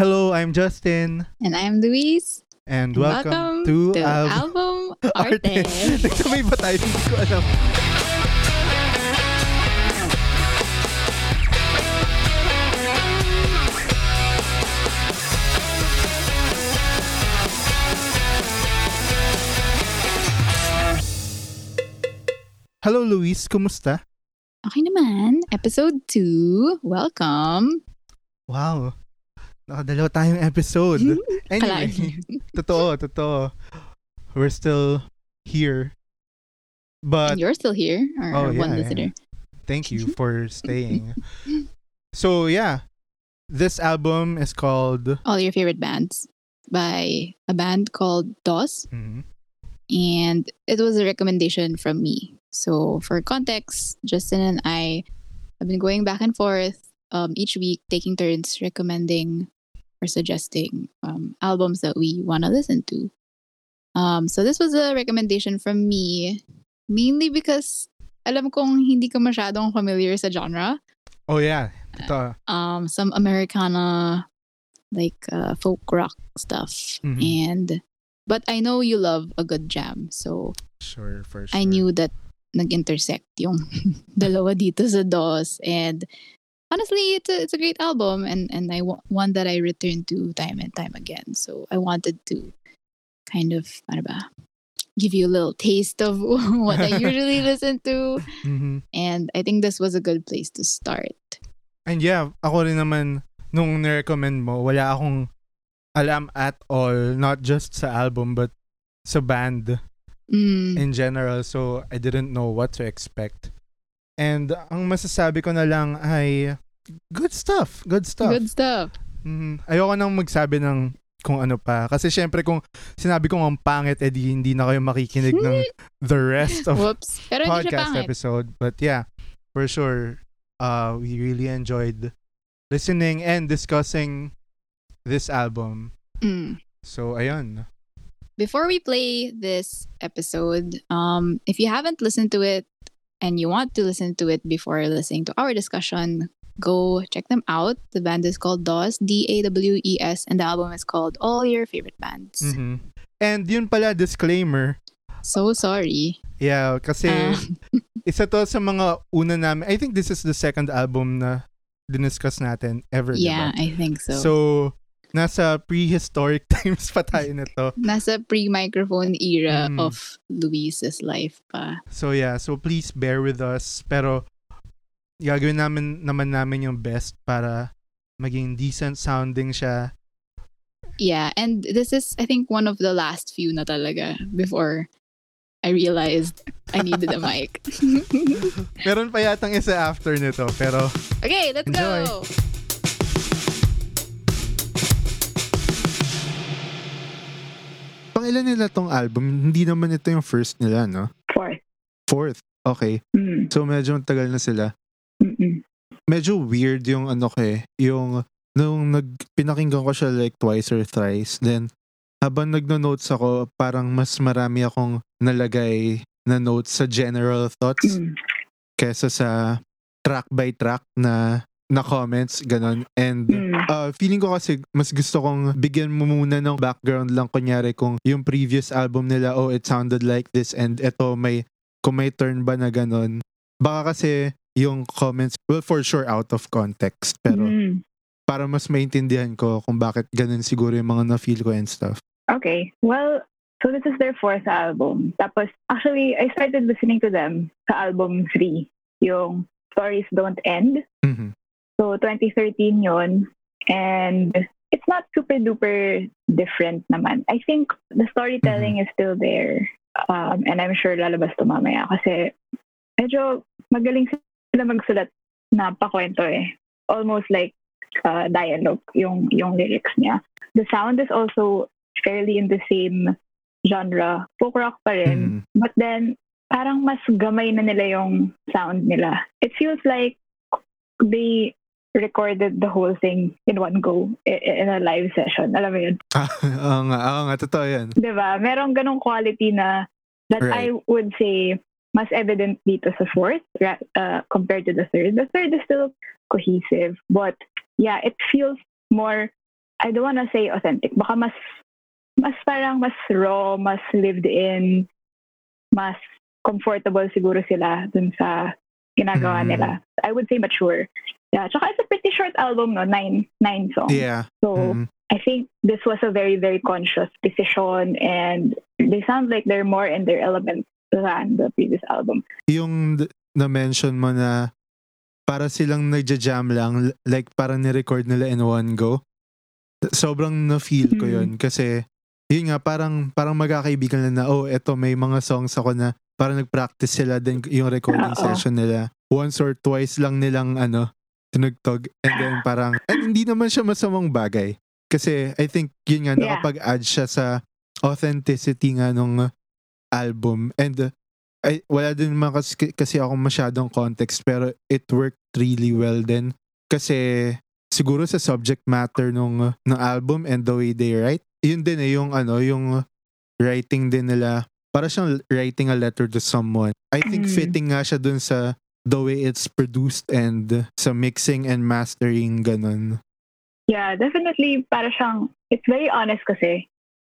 Hello, I'm Justin. And I'm Luis. And welcome, to, to Al- Album Arte. Nagsabay ba tayo? Hindi ko alam. Hello, Luis. Kumusta? Okay naman. Episode 2. Welcome. Wow. Nakadalawa tayong episode. Anyway, totoo, totoo. We're still here. But and you're still here, Oh, one yeah, listener. thank you for staying. So, yeah. This album is called... All your favorite bands by a band called DOS. Mhm. And it was a recommendation from me. So, for context, Justin and I have been going back and forth um, each week, taking turns recommending or suggesting um, albums that we want to listen to. Um, so, this was a recommendation from me, mainly because alam kong hindi ka masyadong familiar sa genre. Oh, yeah. Totoo. Um, some Americana, like uh, folk rock stuff. Mhm. And, but I know you love a good jam. So, Sure, for sure. I knew that nag-intersect yung dalawa dito sa DOS and honestly it's a, it's a great album and and I one that I return to time and time again so I wanted to kind of ano ba give you a little taste of what I usually listen to Mhm. and I think this was a good place to start And yeah, ako rin naman, nung nirecommend mo, wala akong alam at all, not just sa album, but sa band mm, in general. So, I didn't know what to expect. And ang masasabi ko na lang ay good stuff. Good stuff. good stuff Mhm. Ayoko nang magsabi ng kung ano pa. Kasi syempre kung sinabi kong ang pangit, edi hindi na kayo makikinig ng the rest of whoops pero podcast episode. But yeah, for sure, uh, we really enjoyed listening and discussing this album. mm. So, ayun. before we play this episode, um, if you haven't listened to it and you want to listen to it before listening to our discussion, go check them out. The band is called DAWS, D A W E S, and the album is called All Your Favorite Bands. Mhm. And yun pala, disclaimer. So sorry. Yeah, kasi Ah. isa to sa mga una namin. I think this is the second album na diniscuss natin ever, yeah, diba? I think so. So, nasa prehistoric times pa tayo nito. Nasa pre-microphone era Mm. of Luis's life pa. So yeah, so please bear with us. Pero gagawin namin naman namin yung best para maging decent sounding siya. Yeah, and this is I think one of the last few na talaga before I realized I needed a mic. Meron pa yatang isa after nito, pero Okay, let's Enjoy. go. Pangilan nila tong album, hindi naman ito yung first nila, no? Fourth. Fourth. Okay. Mm. So medyo tagal na sila. Mm-mm. Medyo weird yung ano ko eh, yung nung nag pinakinggan ko siya like twice or thrice, then habang nagno-notes ako, parang mas marami akong nalagay na notes sa general thoughts Mm. kesa sa track by track na na comments ganon and Mm. uh, feeling ko kasi mas gusto kong bigyan mo muna ng background lang kunyari kung yung previous album nila oh it sounded like this and eto may kung may turn ba na ganon baka kasi yung comments well for sure out of context pero Mm. para mas maintindihan ko kung bakit ganon siguro yung mga na-feel ko and stuff Okay. Well, so this is their fourth album. Tapos, actually, I started listening to them sa album 3, yung Stories Don't End. Mhm. So, 2013 yon And it's not super duper different naman. I think the storytelling is still there. Um, and I'm sure lalabas to mamaya kasi medyo magaling sila magsulat na pakwento eh. Almost like uh, dialogue yung, yung lyrics niya. The sound is also fairly in the same genre. Folk rock pa rin. Mhm. But then, parang mas gamay na nila yung sound nila. It feels like they recorded the whole thing in one go i- in a live session. Alam mo yun? Ah, oo nga, oo nga, totoo yan. 'Di ba? Merong ganong quality na that I Right. would say mas evident dito sa fourth uh, compared to the third. The third is still cohesive, but yeah, it feels more I don't wanna say authentic. Baka mas, mas parang mas raw, mas lived in, mas comfortable siguro sila dun sa ginagawa Mm. nila. I would say mature. Yeah, tsaka it's a pretty short album, no? Nine, nine songs. Yeah. So, Mm. I think this was a very, very conscious decision and they sound like they're more in their element than the previous album. Yung na-mention mo na para silang nagja-jam lang, like parang ni-record nila in one go. Sobrang na-feel ko Mm. yun kasi yun nga parang parang magkakaibigan lang na oh eto may mga songs ako na parang nag-practice sila din yung recording Oo. session nila. Once or twice lang nilang ano tinugtog and then parang and hindi naman siya masamang bagay. Kasi I think yun nga Yeah. nakapag-add siya sa authenticity nga nung album and uh, ay, wala din naman kasi, kasi ako masyadong context pero it worked really well din kasi siguro sa subject matter nung ng album and the way they write yun din eh yung ano yung writing din nila para siyang writing a letter to someone I think Mm. fitting nga siya dun sa the way it's produced and sa mixing and mastering ganun Yeah, definitely para siyang, it's very honest kasi,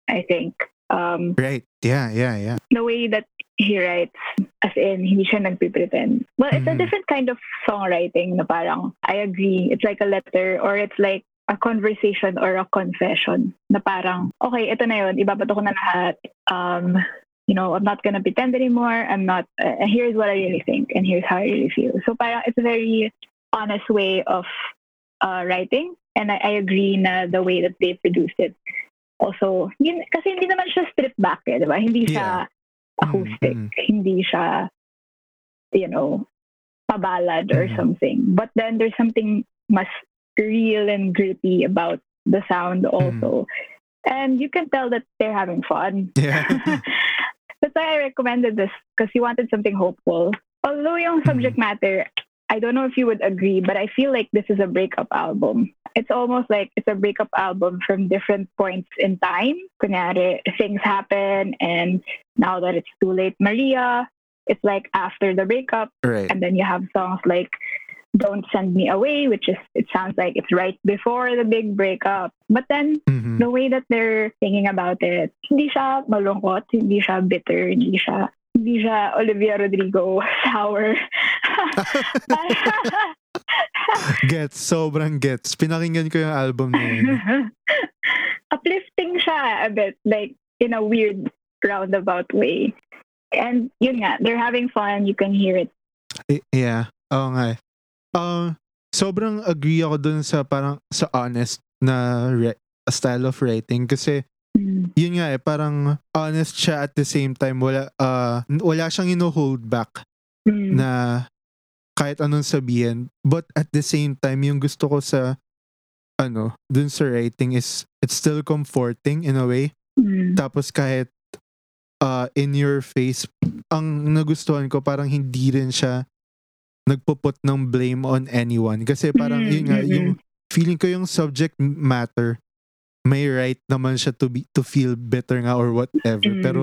I think. Um, right yeah yeah yeah the way that he writes, as in, hindi siya nagpipretend. Well, it's a Mhm. different kind of songwriting na parang, I agree, it's like a letter or it's like a conversation or a confession na parang, okay, ito na yun, ibabato ko na lahat. Um, you know, I'm not gonna pretend anymore. I'm not, uh, here's what I really think and here's how I really feel. So parang it's a very honest way of uh, writing and I, I agree na the way that they produced it. Also, yun, kasi hindi naman siya stripped back eh, di ba? Hindi siya acoustic. Mhm. Hindi siya, you know, pabalad or Mhm. something. But then there's something mas real and gritty about the sound also. And you can tell that they're having fun. yeah That's why I recommended this because you wanted something hopeful. Although yung subject mm-hmm. matter, I don't know if you would agree, but I feel like this is a breakup album. It's almost like it's a breakup album from different points in time. Kunyari, things happen, and now that it's too late, Maria, it's like after the breakup, right and then you have songs like Don't Send Me Away, which is, it sounds like it's right before the big breakup. But then Mhm. the way that they're thinking about it, hindi siya malungkot, hindi siya bitter, hindi siya hindi siya Olivia Rodrigo sour. gets sobrang gets pinakinggan ko yung album na yun Uplifting siya a bit, like in a weird roundabout way. And yun nga, they're having fun, you can hear it. Yeah. Oo nga. Um, sobrang agree ako dun sa parang sa honest na re- style of writing kasi Mm. yun nga eh parang honest siya at the same time wala uh, wala siyang ino-hold back Mm. na kahit anong sabihin but at the same time yung gusto ko sa ano dun sa writing is it's still comforting in a way Mm. tapos kahit uh, in your face, ang nagustuhan ko parang hindi rin siya nagpuput ng blame on anyone. Kasi parang Mm, yun nga, yung feeling ko yung subject matter, may right naman siya to be to feel better nga or whatever. Mm. Pero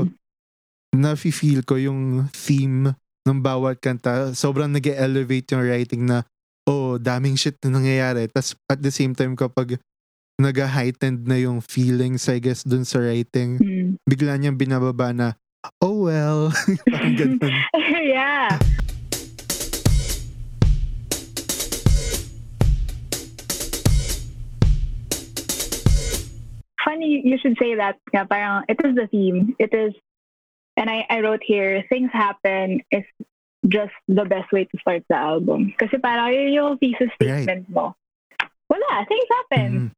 nafe-feel ko yung theme ng bawat kanta, sobrang nag elevate yung writing na, oh, daming shit na nangyayari. Tapos at the same time kapag nag-heightened na yung feelings, I guess, dun sa writing, Mm. bigla niyang binababa na, oh well, parang ganun. yeah. Funny you should say that. Nga, parang, it is the theme. It is, and I, I wrote here, things happen is just the best way to start the album. Kasi parang yun yung thesis Right. statement mo. Wala, things happen. Mhm.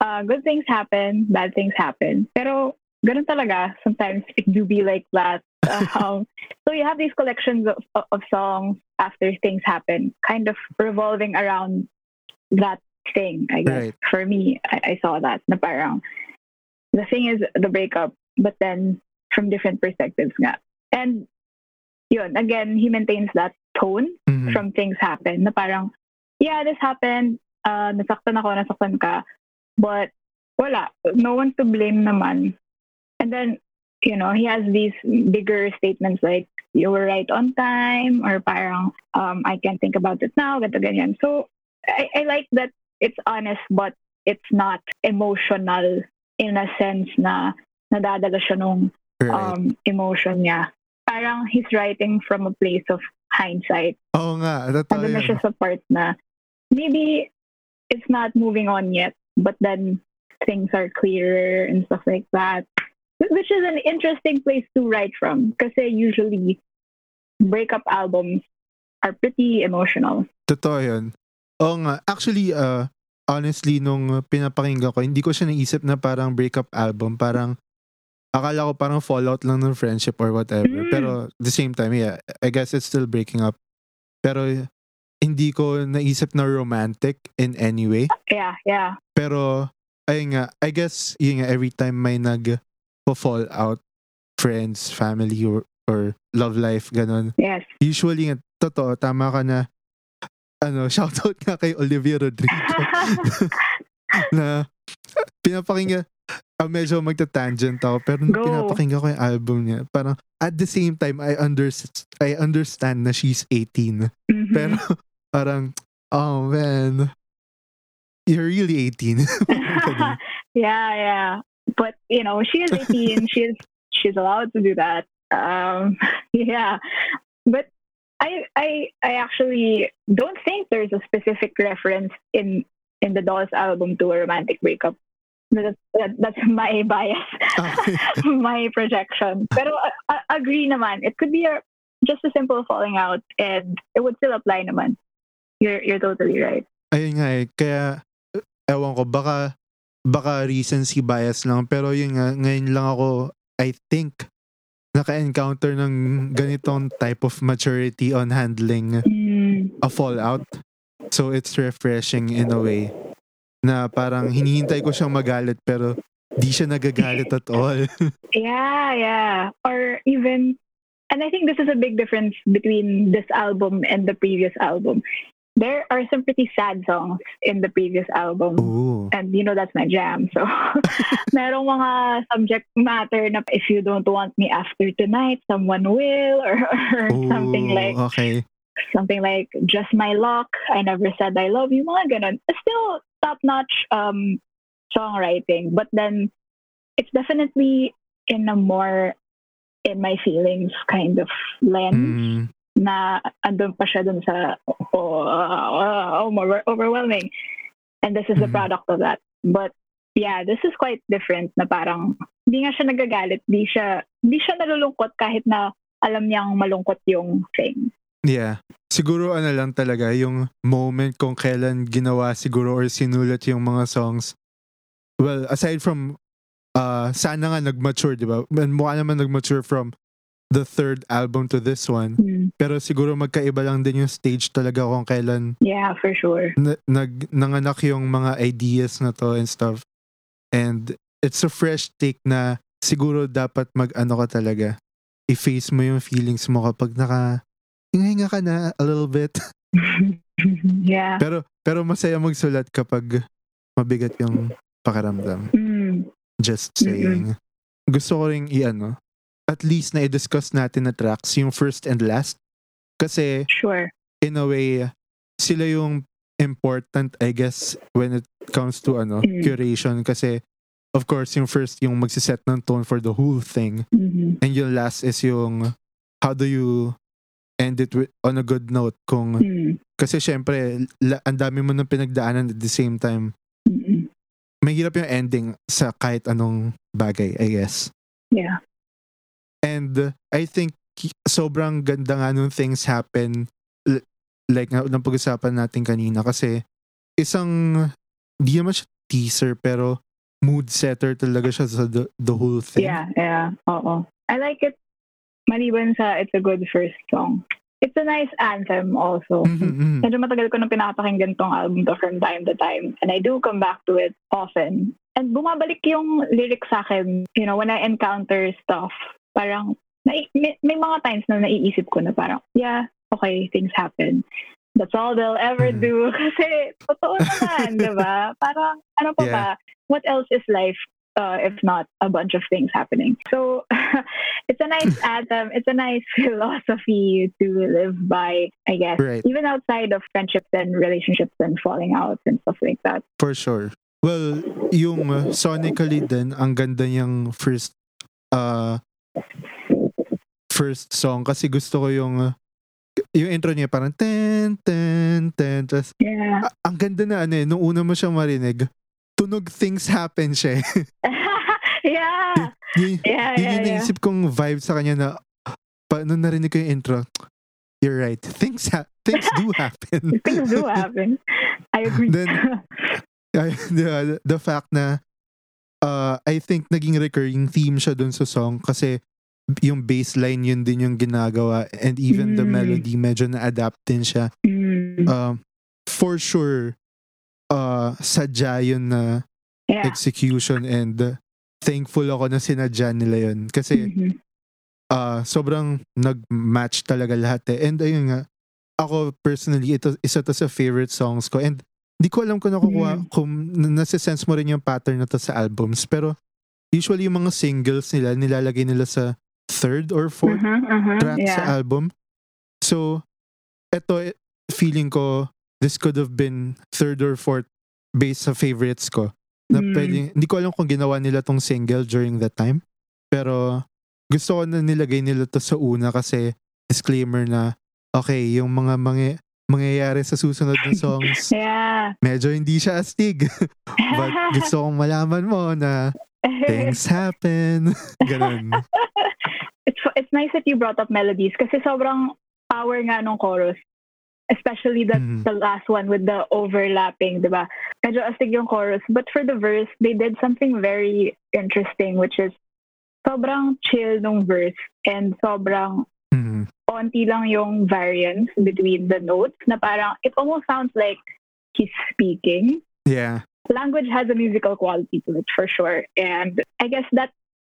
uh, good things happen, bad things happen. Pero ganun talaga. Sometimes it do be like that. Um, so you have these collections of, of songs after things happen, kind of revolving around that thing, I guess. Right. For me, I, I saw that. Na parang, the thing is the breakup, but then from different perspectives nga. And yun, again, he maintains that tone Mhm. from things happen na parang, yeah, this happened, uh, nasaktan ako, nasaktan ka, but wala, no one to blame naman. And then, you know, he has these bigger statements like, you were right on time, or parang, um, I can't think about it now, ganito, ganyan. So, I, I like that it's honest, but it's not emotional in a sense na nadadala siya nung Right. um, emotion niya. Parang he's writing from a place of hindsight. Oo nga, totoo Nandun na siya sa part na maybe it's not moving on yet, but then things are clearer and stuff like that. Which is an interesting place to write from kasi usually breakup albums are pretty emotional. Totoo yun. Oo nga. Actually, uh, honestly, nung pinapakinggan ko, hindi ko siya naisip na parang breakup album. Parang, akala ko parang fallout lang ng friendship or whatever. Mm. Pero, the same time, yeah, I guess it's still breaking up. Pero, hindi ko naisip na romantic in any way. Yeah, yeah. Pero, ayun nga, I guess, yun nga, every time may nag-fall out, friends, family, or, or love life, ganun, Yes. usually nga, totoo, tama ka na, ano, shoutout nga kay Olivia Rodrigo na pinapakinggan, ah, medyo magta-tangent ako, pero Go. pinapakinggan ko yung album niya, parang at the same time, I, under, I understand na she's 18. Mhm. Pero parang, oh man, you're really 18. Ganun. yeah, yeah. But you know, she is 18. she's she's allowed to do that. Um, yeah. But I I I actually don't think there's a specific reference in in the Dolls album to a romantic breakup. That's, that, that's my bias, my projection. Pero uh, uh, agree naman. It could be a just a simple falling out, and it would still apply naman. You're you're totally right. Ayun nga eh. Kaya, eh, ewan ko, baka, baka recency bias lang. Pero yun nga, ngayon lang ako, I think, naka-encounter ng ganitong type of maturity on handling Mm. a fallout. So it's refreshing in a way na parang hinihintay ko siyang magalit pero di siya nagagalit at all. Yeah, yeah. Or even, and I think this is a big difference between this album and the previous album. There are some pretty sad songs in the previous album. Ooh. And you know that's my jam. So merong mga subject matter na if you don't want me after tonight, someone will or, or something like Okay. something like just my luck. I never said I love you. Mga ganun. Still top notch um, songwriting, but then it's definitely in a more in my feelings kind of lens Mm, na andun pa siya dun sa oh, uh, oh, more overwhelming. And this is the Mhm. product of that. But yeah, this is quite different na parang hindi nga siya nagagalit, di siya di siya nalulungkot kahit na alam niyang malungkot yung thing. yeah. Siguro ano lang talaga, yung moment kung kailan ginawa siguro or sinulat yung mga songs. Well, aside from, uh, sana nga nag-mature, di ba? And Mukha naman nag-mature from the third album to this one. Hmm. Pero siguro magkaiba lang din yung stage talaga kung kailan Yeah, for sure. na- nag nanganak yung mga ideas na to and stuff. And it's a fresh take na siguro dapat mag-ano ka talaga. I-face mo yung feelings mo kapag naka hinga ka na a little bit. yeah. Pero pero masaya magsulat kapag mabigat yung pakiramdam. Mm. Just saying. Gusto ko ring i-ano, at least na i-discuss natin na tracks, yung first and last. Kasi Sure. in a way, sila yung important, I guess, when it comes to ano, Mm. curation. Kasi, of course, yung first, yung magsiset ng tone for the whole thing. Mhm. And yung last is yung, how do you end it with, on a good note? Kung, Mm. kasi syempre, la, ang dami mo ng pinagdaanan at the same time. Mm-mm. Mahirap yung ending sa kahit anong bagay, I guess. Yeah. And I think sobrang ganda nga nung things happen like nga nang pag-usapan natin kanina kasi isang di naman siya teaser pero mood setter talaga siya sa the, the whole thing. Yeah, yeah. Oo. I like it. Maliban sa it's a good first song. It's a nice anthem also. Mhm, mhm. Medyo matagal ko nang pinapakinggan tong album to from time to time. And I do come back to it often. And bumabalik yung lyrics sa akin, you know, when I encounter stuff, parang, may, may mga times na naiisip ko na parang, yeah, okay, things happen. That's all they'll ever Mhm. do. Kasi, totoo naman, di ba? Parang, ano pa Yeah. ba? What else is life uh, if not a bunch of things happening? So, it's a nice anthem. It's a nice philosophy to live by, I guess Right. even outside of friendships and relationships and falling out and stuff like that. For sure. Well, yung uh, sonically din, ang ganda niyang first uh, first song kasi gusto ko yung yung intro niya parang ten ten ten tas Yeah. a- ang ganda na ano eh nung una mo siyang marinig tunog things happen siya yeah. yun, Yeah, yun yeah, yung yeah. naisip kong vibe sa kanya na pa, nung narinig ko yung intro you're right things ha- things do happen Things do happen. I agree. Then- ba, the, the fact na uh, I think naging recurring theme siya dun sa song kasi yung bassline yun din yung ginagawa and even the Mm. melody medyo na-adapt din siya. Mm. Um, for sure, uh, sadya yun na yeah. execution and uh, thankful ako na sinadya nila yun. Kasi Mhm. uh, sobrang nag-match talaga lahat eh. And ayun nga, ako personally, ito, isa to sa favorite songs ko. And di ko alam kung nakukuha, Mm. kung n- nasa-sense mo rin yung pattern na to sa albums. Pero usually yung mga singles nila, nilalagay nila sa third or fourth Mhm, mhm, track yeah. sa album. So, eto, eh, feeling ko, this could have been third or fourth based sa favorites ko. Na Mm. pwedeng, hindi ko alam kung ginawa nila tong single during that time. Pero, gusto ko na nilagay nila to sa una kasi disclaimer na, okay, yung mga mga mangyayari sa susunod na songs, Yeah. medyo hindi siya astig. But gusto kong malaman mo na things happen. Ganun. it's it's nice that you brought up melodies kasi sobrang power nga nung chorus. Especially the Mhm. the last one with the overlapping, di ba? Medyo astig yung chorus. But for the verse, they did something very interesting which is sobrang chill nung verse and sobrang. Onti lang yung variance between the notes na parang it almost sounds like he's speaking. Yeah. language has a musical quality to it for sure. And I guess that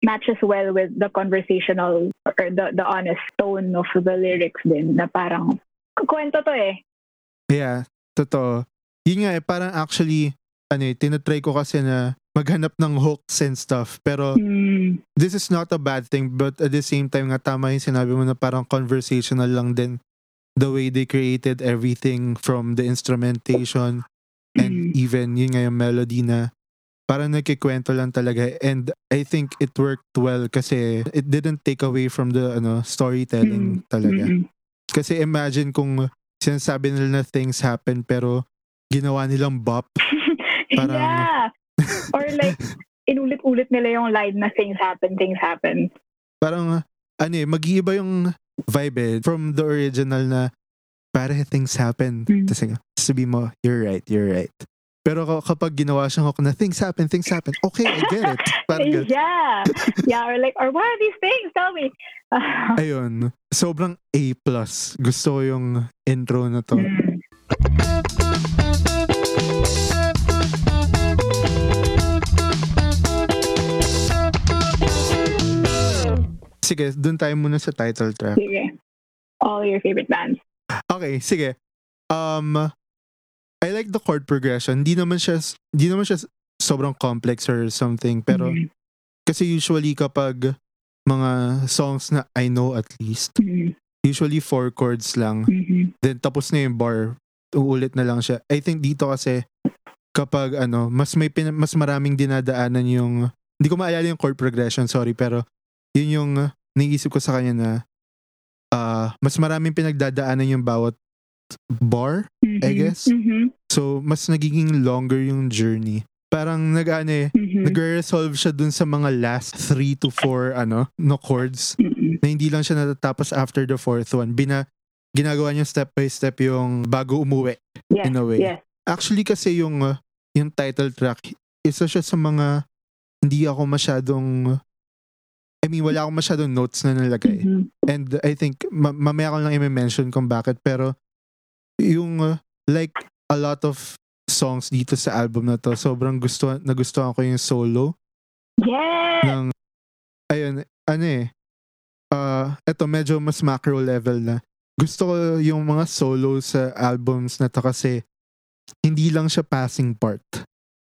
matches well with the conversational or the, the honest tone of the lyrics din na parang kwento to eh. Yeah, totoo. Yun nga eh, parang actually, ano eh, tinatry ko kasi na maghanap ng hooks and stuff. Pero Hmm. this is not a bad thing but at the same time nga tama yung sinabi mo na parang conversational lang din the way they created everything from the instrumentation and Mm. even yun nga yung melody na parang nagkikwento lang talaga and I think it worked well kasi it didn't take away from the ano storytelling talaga. Mm-mm. Kasi imagine kung sinasabi nila na things happen pero ginawa nilang bop. Parang- yeah. Or like, inulit-ulit nila yung line na things happen, things happen. Parang ano eh, mag-iiba yung vibe eh, from the original na pare things happen. Mm. Tapos sabi mo, you're right, you're right. Pero ka- kapag ginawa siyang hook na things happen, things happen, okay, I get it. Parang yeah. Yeah, or like, or what are these things? Tell me. Ayun, sobrang A+. Gusto ko yung intro na to. Mm. Sige, dun tayo muna sa title track. Sige. All your favorite bands. Okay, sige. Um, I like the chord progression. Di naman siya, di naman siya sobrang complex or something. Pero Mhm. kasi usually kapag mga songs na I know at least, Mhm. usually four chords lang. Mhm. Then tapos na yung bar, uulit na lang siya. I think dito kasi kapag ano, mas may pin- mas maraming dinadaanan yung hindi ko maalala yung chord progression, sorry, pero yun yung naisip ko sa kanya na ah, mas maraming pinagdadaanan yung bawat bar. I Mhm. guess. Mhm. So, mas nagiging longer yung journey. Parang nag-ano eh, Mhm. nagre-resolve siya dun sa mga last three to four ano, no chords Mhm. na hindi lang siya natatapos after the fourth one. Bina, ginagawa niya step by step yung bago umuwi. Yes. in a way. Yes. Actually kasi yung uh, yung title track, isa siya sa mga hindi ako masyadong I mean, wala akong masyadong notes na nalagay. Mhm. And I think, ma- mamaya ko lang i-mention kung bakit. Pero, yung, uh, like, a lot of songs dito sa album na to, sobrang gusto, nagustuhan ko yung solo Yes. ng, ayun, ano eh, uh, eto medyo mas macro level na. Gusto ko yung mga solo sa albums na to kasi hindi lang siya passing part.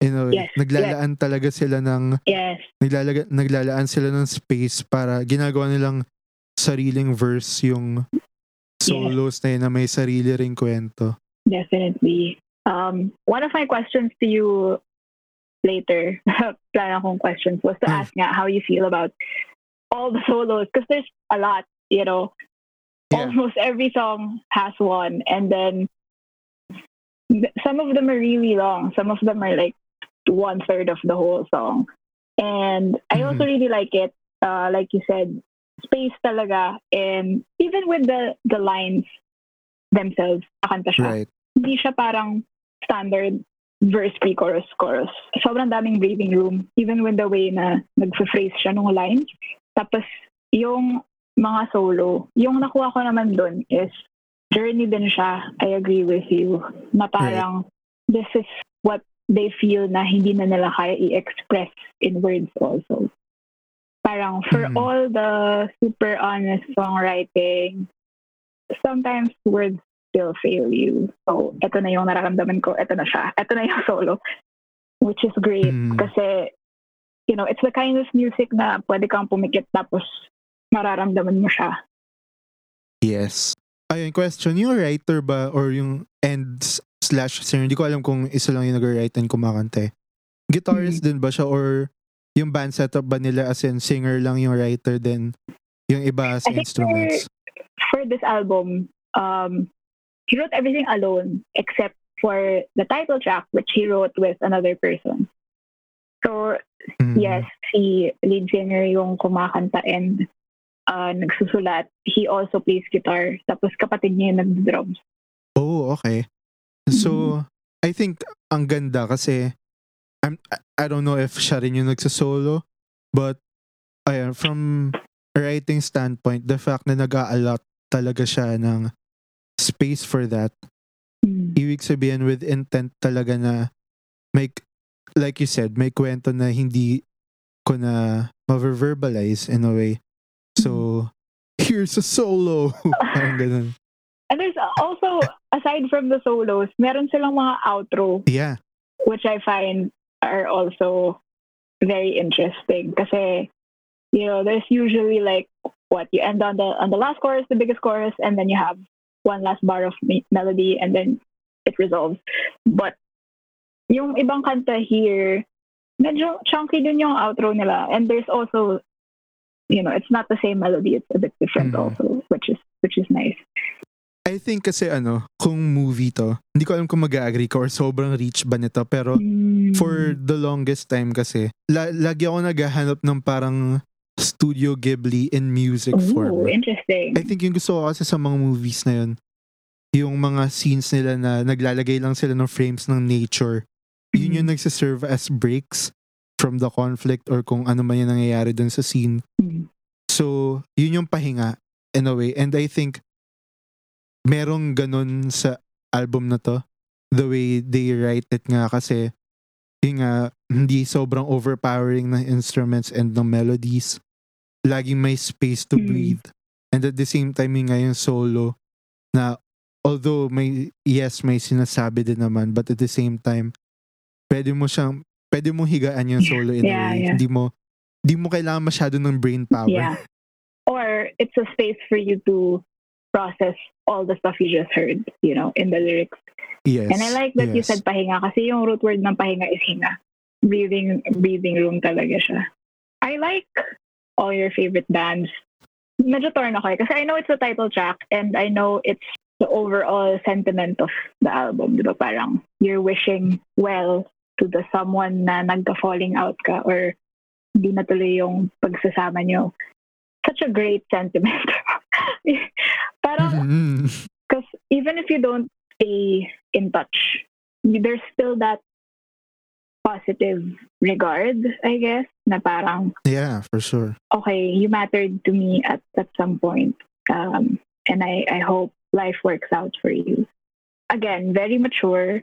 You know, Yes, naglalaan talaga sila ng Yes. naglalaga, naglalaan sila ng space para ginagawa nilang sariling verse yung solos na yun na may sarili ring kwento. Definitely. Um, one of my questions to you later, plan akong questions was to Mm. ask nga how you feel about all the solos because there's a lot, you know. Yeah. Almost every song has one, and then th- some of them are really long. Some of them are like one third of the whole song, and I also really like it. Uh, like you said, space talaga, and even with the the lines themselves, akanta siya Right. hindi siya parang standard verse, pre-chorus, chorus. Sobrang daming breathing room, even with the way na nag-phrase siya ng lines. Tapos, yung mga solo, yung nakuha ko naman dun is journey din siya. I agree with you. Na parang, this is what they feel na hindi na nila kaya i-express in words also. Parang, for Mhm. all the super honest songwriting, sometimes words still fail you. So, eto na yung nararamdaman ko. Eto na siya. Eto na yung solo. Which is great. Mm. Kasi, you know, it's the kind of music na pwede kang pumikit tapos mararamdaman mo siya. Yes. Ayun, question, yung writer ba or yung end s- slash singer, hindi ko alam kung isa lang yung nag-write and kumakanta eh. Guitarist din ba siya or yung band setup ba nila as in singer lang yung writer then yung iba as I instruments? For this album, um, he wrote everything alone except for the title track, which he wrote with another person. So, Mm. yes, si lead singer yung kumakanta and uh, nagsusulat. He also plays guitar. Tapos kapatid niya yung nag-drums. Oh, okay. So, I think ang ganda kasi I'm, I- don't know if siya rin yung nagsasolo but ayun, from writing standpoint, the fact na nag-a-allot talaga siya ng space for that Mm. ibig sabihin with intent talaga na may, like you said, may kwento na hindi ko na ma-verbalize in a way. So, here's a solo. Parang ganun. And there's also, aside from the solos, meron silang mga outro Yeah. which I find are also very interesting. Kasi you know there's usually like what you end on the on the last chorus the biggest chorus and then you have one last bar of me- melody and then it resolves. But yung ibang kanta here medyo chunky din yung outro nila. And there's also you know it's not the same melody. It's a bit different Mhm. also which is which is nice I think kasi ano, kung movie to, hindi ko alam kung mag-agree ka or sobrang reach ba nito, pero Mm. for the longest time kasi, la- lagi ako naghahanap ng parang Studio Ghibli in music Ooh, form. interesting I think yung gusto ko kasi sa mga movies na yun, yung mga scenes nila na naglalagay lang sila ng frames ng nature, yun yung nagsiserve as breaks from the conflict or kung ano man yung nangyayari dun sa scene. Mm. So, yun yung pahinga in a way. And I think merong ganun sa album na to. The way they write it nga kasi yun nga, hindi sobrang overpowering ng instruments and ng melodies. Laging may space to Mm. breathe. And at the same time, yun nga yung solo na although may, yes, may sinasabi din naman, but at the same time, pwede mo siyang, pwede mo higaan yung solo in Yeah, a way. yeah. Hindi mo, hindi mo kailangan masyado ng brain power. Yeah. Or it's a space for you to process all the stuff you just heard, you know, in the lyrics. Yes. And I like that you yes. said pahinga kasi yung root word ng pahinga is hinga. Breathing breathing room talaga siya. I like all your favorite bands. Medyo torn ako eh. Kasi I know it's the title track and I know it's the overall sentiment of the album. Di ba? Parang you're wishing well to the someone na nagka-falling out ka or hindi natuloy yung pagsasama nyo. Such a great sentiment. Parang because even if you don't stay in touch, there's still that positive regard, I guess, na parang, Yeah, for sure. okay, you mattered to me at, at some point. Um, and I, I hope life works out for you. Again, very mature,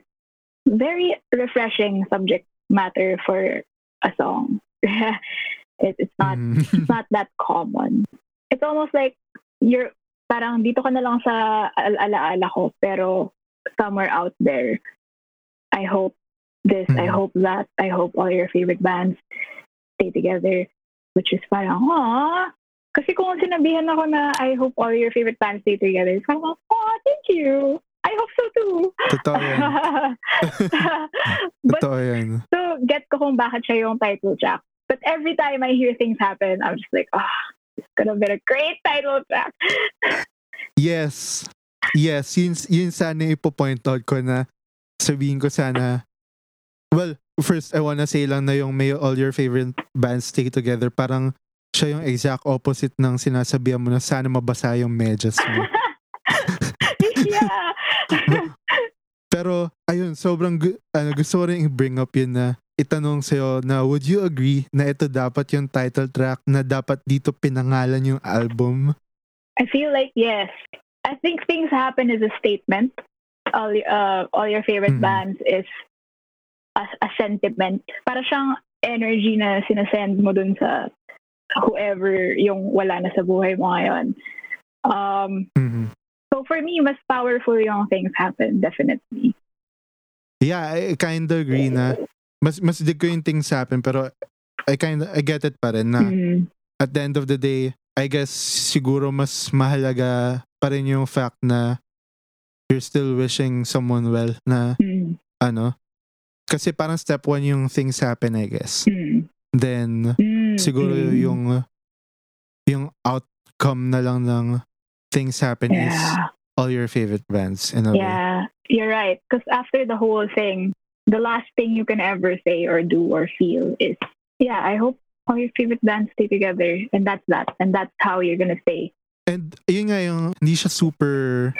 very refreshing subject matter for a song. it, it's not Mhm. it's not that common. It's almost like you're parang dito ka na lang sa al- alaala ko pero somewhere out there I hope this, I Mhm. hope that, I hope all your favorite bands stay together which is parang ah kasi kung sinabihan ako na I hope all your favorite bands stay together it's parang oh thank you I I hope so too. Totoo yan. but Totoo yan. so get ko kung bakit siya yung title track. But every time I hear things happen, I'm just like, ah, this could have been a great title track. Yes. Yes, yun, yun sana ipo-point out ko na sabihin ko sana, well, first, I wanna say lang na yung may all your favorite bands stay together, parang siya yung exact opposite ng sinasabihan mo na sana mabasa yung medyas mo. yeah. Pero, ayun, sobrang gu- ano, gusto ko rin i-bring up yun na itanong sa'yo na would you agree na ito dapat yung title track na dapat dito pinangalan yung album? I feel like yes. I think things happen is a statement. All uh, all your favorite Mhm. bands is a, a sentiment. Para siyang energy na sinasend mo dun sa whoever yung wala na sa buhay mo ngayon. Um, Mhm. so for me, mas powerful yung things happen, definitely. Yeah, I kind of agree na mas mas dig ko yung things happen pero I kind I get it pa rin na Mm. at the end of the day, I guess siguro mas mahalaga pa rin yung fact na you're still wishing someone well na Mm. ano. Kasi parang step one yung things happen, I guess. Mm. Then, Mm. siguro yung yung outcome na lang ng things happen is Yeah. all your favorite bands in a way. Yeah, you're right. Because after the whole thing, the last thing you can ever say or do or feel is, yeah, I hope all your favorite bands stay together. And that's that. And that's how you're going to stay. And yun nga yung hindi siya super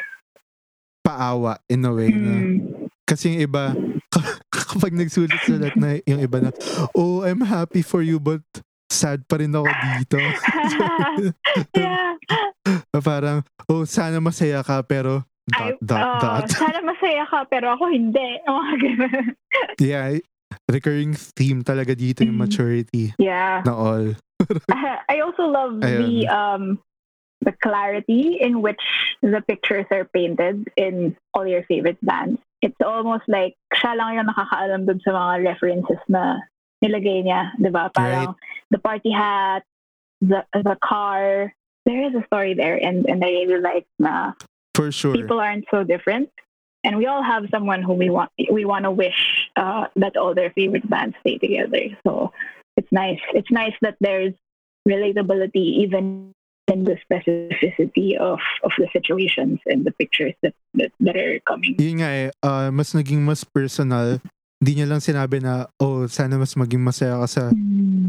paawa in a way na Mm. kasi yung iba kapag nagsulat-sulat na yung iba na oh I'm happy for you but sad pa rin ako dito yeah. parang oh sana masaya ka pero dot I, dot uh, dot sana masaya ka, pero ako hindi. Yeah recurring theme talaga dito yung Mm. maturity yeah. na all I also love the Ayun. um the clarity in which the pictures are painted in all your favorite bands. It's almost like siya lang yung nakakaalam dun sa mga references na nilagay niya, 'di ba? Parang the party hat, the the car. There is a story there and and I really like na for sure people aren't so different. And we all have someone who we want we want to wish uh, that all their favorite bands stay together. So it's nice. It's nice that there's relatability even in the specificity of, of the situations and the pictures that, that, that are coming. yun nga eh ah, mas naging mas personal di niya lang sinabi na oh sana mas maging masaya ka sa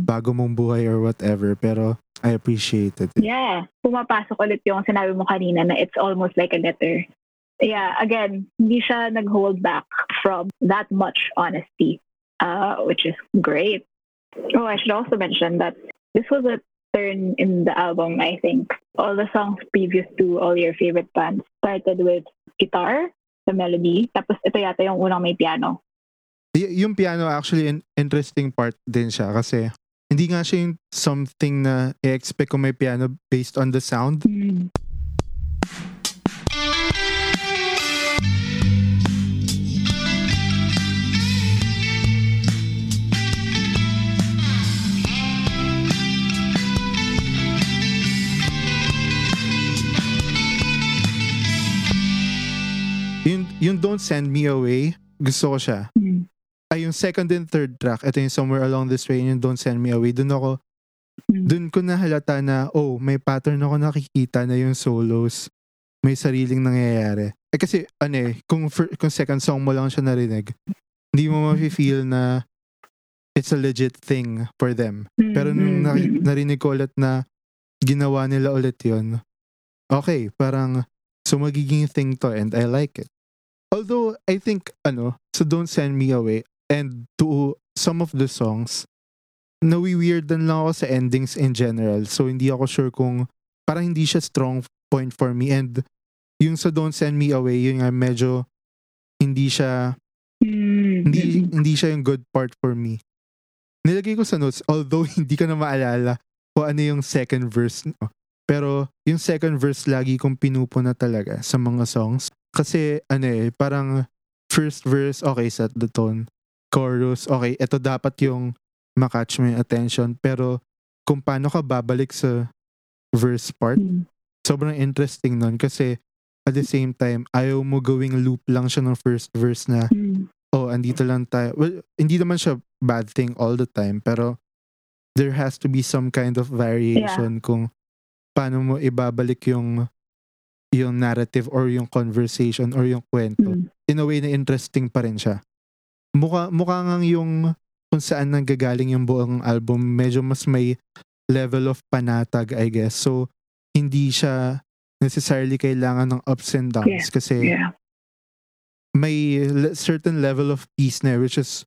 bago mong buhay or whatever pero I appreciated it Yeah. Pumapasok ulit yung sinabi mo kanina na it's almost like a letter. Yeah, again, hindi siya nag-hold back from that much honesty, uh, which is great. Oh, I should also mention that this was a turn in the album, I think. All the songs previous to all your favorite bands started with guitar, the melody, tapos ito yata yung unang may piano. Y- yung piano actually an interesting part din siya kasi hindi nga siya yung something na i-expect ko may piano based on the sound. Yung, yung Don't Send Me Away, gusto ko siya. Mm. Ay, yung second and third track, ito yung Somewhere Along This Way, yung Don't Send Me Away, dun ako, Mm. dun ko nahalata na, oh, may pattern ako nakikita na yung solos, may sariling nangyayari. Eh kasi, ano eh, kung, fir- kung second song mo lang siya narinig, hindi mo mafe-feel na it's a legit thing for them. Pero nung naki- narinig ko ulit na ginawa nila ulit yon okay, parang so magiging thing to and I like it. Although, I think, ano, so Don't Send Me Away and to some of the songs, nawi-weirdan lang ako sa endings in general. So, hindi ako sure kung parang hindi siya strong point for me. And yung sa Don't Send Me Away, yun nga medyo hindi siya Mm. hindi hindi siya yung good part for me. Nilagay ko sa notes, although hindi ko na maalala kung ano yung second verse. No? Pero yung second verse lagi kong pinupuna talaga sa mga songs. Kasi ano eh, parang first verse, okay, set the tone. Chorus, okay, ito dapat yung makatch mo yung attention. Pero kung paano ka babalik sa verse part, Mm. sobrang interesting nun kasi at the same time, ayaw mo gawing loop lang siya ng first verse na, Mm. oh, andito lang tayo. Well, hindi naman siya bad thing all the time, pero there has to be some kind of variation kung paano mo ibabalik yung yung narrative or yung conversation or yung kwento. Mm. In a way na interesting pa rin siya. Mukha, mukha ngang yung kung saan nanggagaling yung buong album, medyo mas may level of panatag, I guess. So, hindi siya necessarily kailangan ng ups and downs Yeah. kasi Yeah. may le- certain level of peace na which is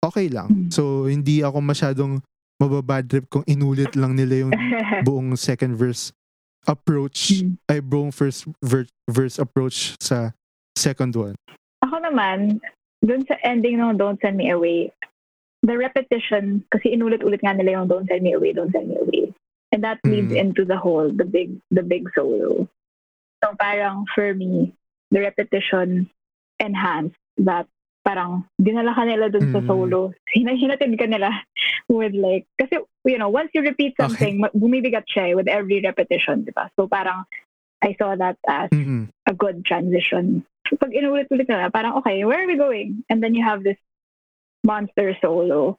okay lang. Mm. So, hindi ako masyadong mababad trip kung inulit lang nila yung buong second verse approach Mm. ay buong first ver- verse approach sa second one. Ako naman, dun sa ending ng Don't Send Me Away, the repetition, kasi inulit-ulit nga nila yung Don't Send Me Away, Don't Send Me Away. And that leads Mhm. into the whole, the big, the big solo. So parang for me, the repetition enhanced that parang dinala ka nila dun sa Mhm. solo. Hin- Hinatid ka nila with like, kasi, you know, once you repeat something, ma- bumibigat siya eh with every repetition, di ba? So parang, I saw that as Mhm. a good transition. Pag inulit-ulit nila, parang, okay, where are we going? And then you have this monster solo.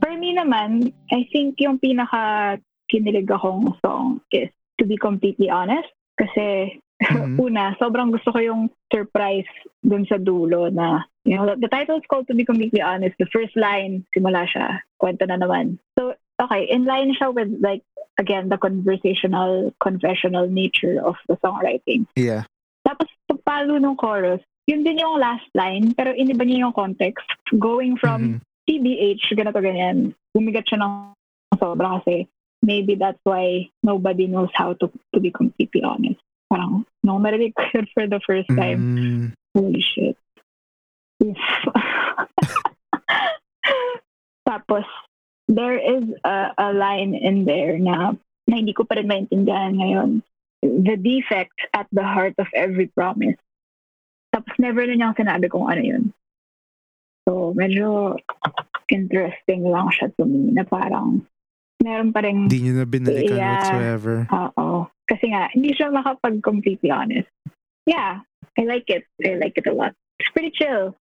For me naman, I think yung pinaka kinilig akong song is To Be Completely Honest. Kasi Mhm. una, sobrang gusto ko yung surprise dun sa dulo na, you know, the title is called To Be Completely Honest. The first line, simula siya, kwento na naman. So, okay, in line siya with like, again, the conversational, confessional nature of the songwriting. Yeah. Tapos, pagpalo ng chorus, yun din yung last line, pero iniba niya yung context. Going from Mhm. TBH, ganito ganyan, bumigat siya ng sobra kasi maybe that's why nobody knows how to, to be completely honest. Parang, nung narinig ko yun for the first time, Mm. holy shit. Oof. Tapos, there is a, a line in there na, na hindi ko pa rin maintindihan ngayon. The defect at the heart of every promise. Tapos never na niyang sinabi kung ano yun. So, medyo interesting lang siya to me na parang meron pa rin, Hindi nyo na binalikan Yeah. whatsoever. oo. Kasi nga, hindi siya makapag-completely honest. Yeah, I like it. I like it a lot. It's pretty chill.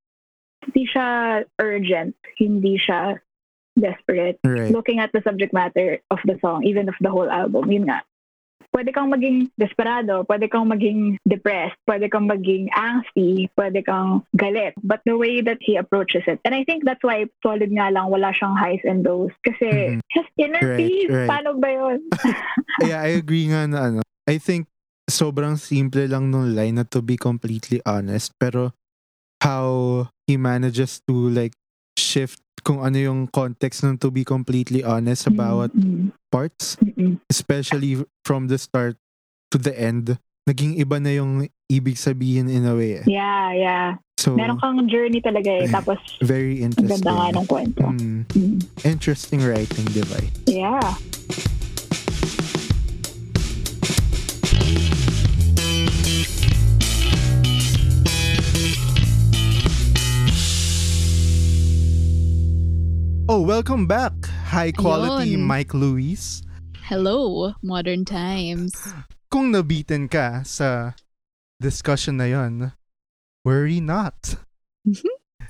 Hindi siya urgent. Hindi siya desperate. Right. Looking at the subject matter of the song, even of the whole album, yun nga. Pwede kang maging desperado, pwede kang maging depressed, pwede kang maging angsty, pwede kang galit. But the way that he approaches it, and I think that's why solid nga lang, wala siyang highs and lows. Kasi Mhm. just inner Right, peace, right. paano ba yun? yeah, I agree nga na ano. I think sobrang simple lang nung line na to be completely honest. Pero how he manages to like shift kung ano yung context ng to be completely honest sa bawat Mm, parts. mm, mm, Especially from the start to the end. Naging iba na yung ibig sabihin in a way. eh. Yeah, yeah. So, Meron kang journey talaga eh. Tapos, very ang interesting. ganda nga ng kwento. Mm, Mm. interesting writing, diba? Yeah. Oh, welcome back. High quality Ayun. Mike Luis. Hello, modern times. Kung nabitin ka sa discussion na yon, worry not.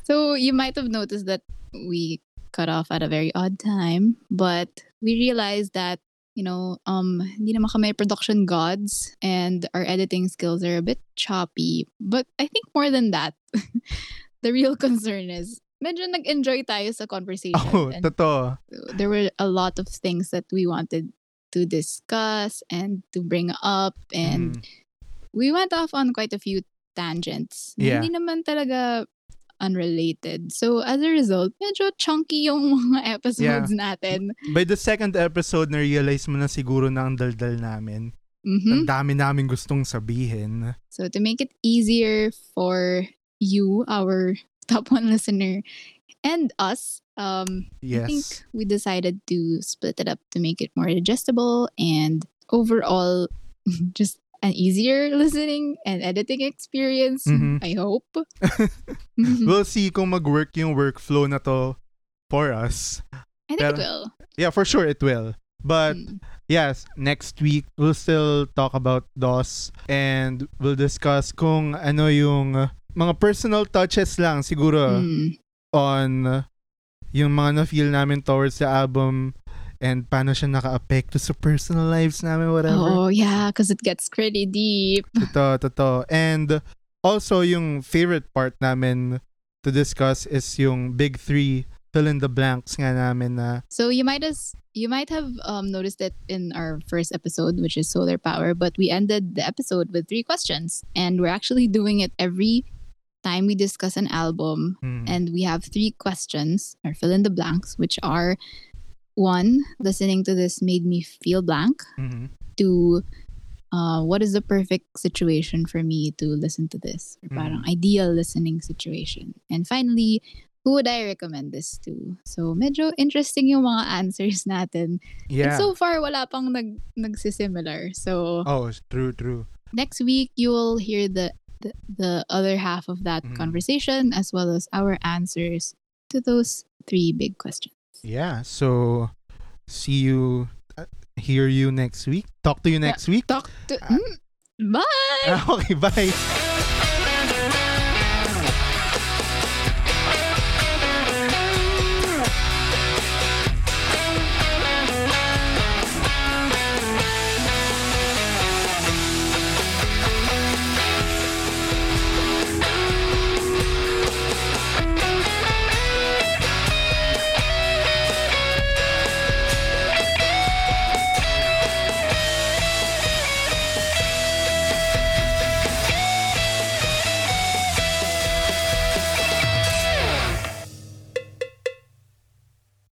So you might have noticed that we cut off at a very odd time, but we realized that you know, um, hindi naman kami production gods and our editing skills are a bit choppy. But I think more than that, the real concern is medyo nag-enjoy tayo sa conversation. Oh, and totoo. there were a lot of things that we wanted to discuss and to bring up and Mm. we went off on quite a few tangents. Yeah. Hindi naman talaga unrelated. So as a result, medyo chunky yung mga episodes natin. By the second episode, na-realize mo na siguro na ang daldal namin. Mhm. Ang dami namin gustong sabihin. So to make it easier for you, our top one listener, and us, um, I think we decided to split it up to make it more digestible and overall just an easier listening and editing experience. Mhm. I hope. We'll see kung mag-work yung workflow na to for us. I think pero- it will. Yeah, for sure it will. But Mm. yes, next week we'll still talk about DOS and we'll discuss kung ano yung mga personal touches lang siguro Mm. on yung mga na-feel namin towards the album and paano siya naka-apekto sa personal lives namin, whatever. Oh yeah, because it gets pretty deep. Totoo, totoo. And also, yung favorite part namin to discuss is yung big three fill in the blanks nga namin na So you might as you might have um, noticed it in our first episode, which is solar power, but we ended the episode with three questions, and we're actually doing it every time we discuss an album, hmm, and we have three questions or fill in the blanks, which are one, listening to this made me feel blank. mhm. Two, uh, what is the perfect situation for me to listen to this? Or parang ideal listening situation. And finally, who would I recommend this to? So, medyo interesting yung mga answers natin. And yeah. so far, wala pang nag, nagsisimilar. So, oh, it's true, true. next week, you will hear the, the, the other half of that Mhm. conversation as well as our answers to those three big questions. Yeah, so see you, uh, hear you next week. Talk to you next week. Talk to... Ah. Mm, bye! okay, bye.